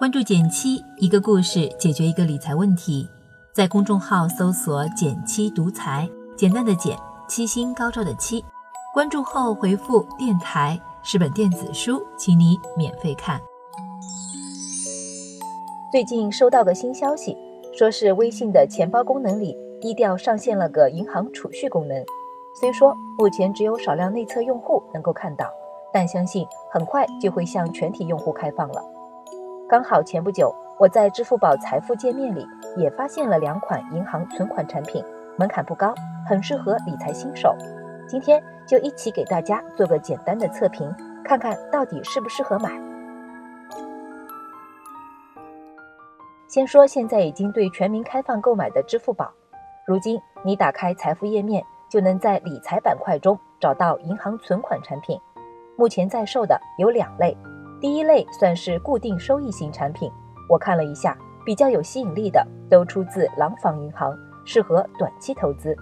关注减七，一个故事解决一个理财问题。在公众号搜索“减七独裁，简单的减，七星高照的七。关注后回复“电台”是本电子书，请你免费看。最近收到个新消息，说是微信的钱包功能里低调上线了个银行储蓄功能。虽说目前只有少量内测用户能够看到，但相信很快就会向全体用户开放了。刚好前不久，我在支付宝财富界面里也发现了两款银行存款产品，门槛不高，很适合理财新手。今天就一起给大家做个简单的测评，看看到底适不适合买。先说现在已经对全民开放购买的支付宝，如今你打开财富页面。就能在理财板块中找到银行存款产品，目前在售的有两类，第一类算是固定收益型产品，我看了一下，比较有吸引力的都出自廊坊银行，适合短期投资。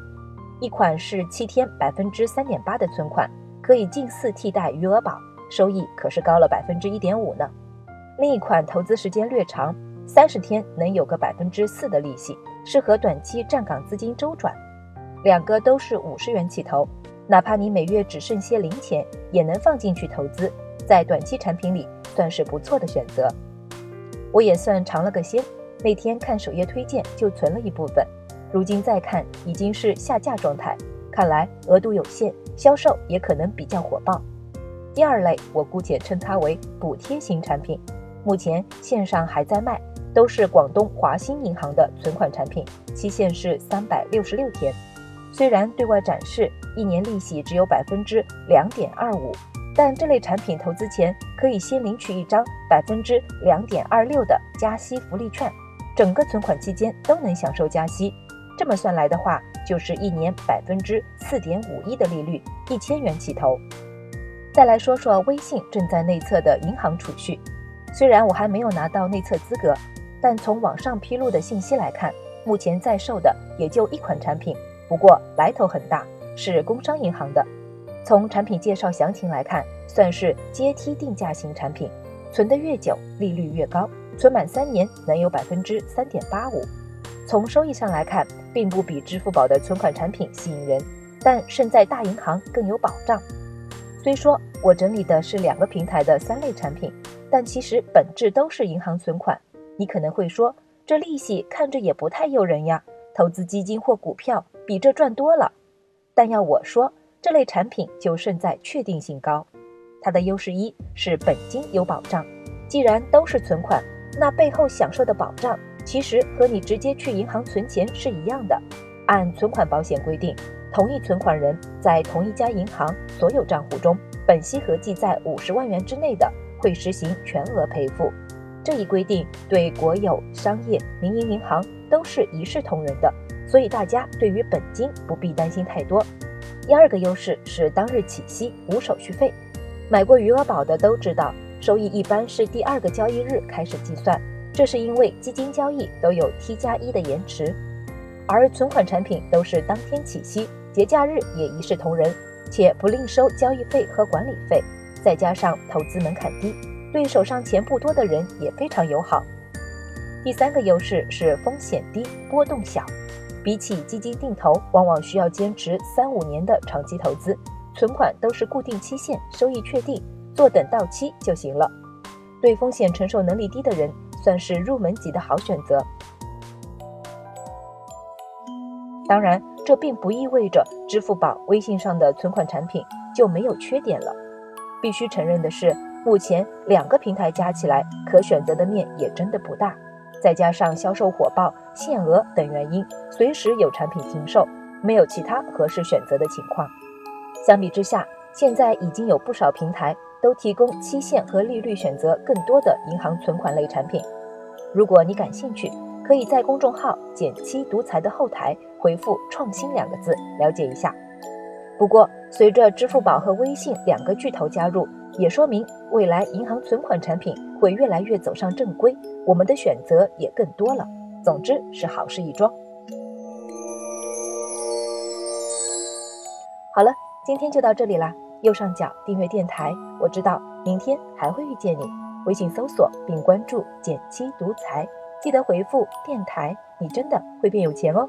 一款是七天百分之三点八的存款，可以近似替代余额宝，收益可是高了百分之一点五呢。另一款投资时间略长，三十天能有个百分之四的利息，适合短期站岗资金周转。两个都是五十元起投，哪怕你每月只剩些零钱，也能放进去投资，在短期产品里算是不错的选择。我也算尝了个鲜，那天看首页推荐就存了一部分，如今再看已经是下架状态，看来额度有限，销售也可能比较火爆。第二类我姑且称它为补贴型产品，目前线上还在卖，都是广东华兴银行的存款产品，期限是三百六十六天。虽然对外展示一年利息只有百分之两点二五，但这类产品投资前可以先领取一张百分之两点二六的加息福利券，整个存款期间都能享受加息。这么算来的话，就是一年百分之四点五一的利率，一千元起投。再来说说微信正在内测的银行储蓄，虽然我还没有拿到内测资格，但从网上披露的信息来看，目前在售的也就一款产品。不过来头很大，是工商银行的。从产品介绍详情来看，算是阶梯定价型产品，存得越久，利率越高，存满三年能有百分之三点八五。从收益上来看，并不比支付宝的存款产品吸引人，但胜在大银行更有保障。虽说我整理的是两个平台的三类产品，但其实本质都是银行存款。你可能会说，这利息看着也不太诱人呀。投资基金或股票比这赚多了，但要我说，这类产品就胜在确定性高。它的优势一是本金有保障，既然都是存款，那背后享受的保障其实和你直接去银行存钱是一样的。按存款保险规定，同一存款人在同一家银行所有账户中，本息合计在五十万元之内的，会实行全额赔付。这一规定对国有、商业、民营银行都是一视同仁的，所以大家对于本金不必担心太多。第二个优势是当日起息无手续费，买过余额宝的都知道，收益一般是第二个交易日开始计算，这是因为基金交易都有 T 加一的延迟，而存款产品都是当天起息，节假日也一视同仁，且不另收交易费和管理费，再加上投资门槛低。对手上钱不多的人也非常友好。第三个优势是风险低、波动小。比起基金定投，往往需要坚持三五年的长期投资，存款都是固定期限，收益确定，坐等到期就行了。对风险承受能力低的人，算是入门级的好选择。当然，这并不意味着支付宝、微信上的存款产品就没有缺点了。必须承认的是。目前两个平台加起来可选择的面也真的不大，再加上销售火爆、限额等原因，随时有产品停售，没有其他合适选择的情况。相比之下，现在已经有不少平台都提供期限和利率选择更多的银行存款类产品。如果你感兴趣，可以在公众号“减七独裁”的后台回复“创新”两个字了解一下。不过，随着支付宝和微信两个巨头加入，也说明未来银行存款产品会越来越走上正规，我们的选择也更多了。总之是好事一桩。好了，今天就到这里啦。右上角订阅电台，我知道明天还会遇见你。微信搜索并关注“减七独裁，记得回复“电台”，你真的会变有钱哦。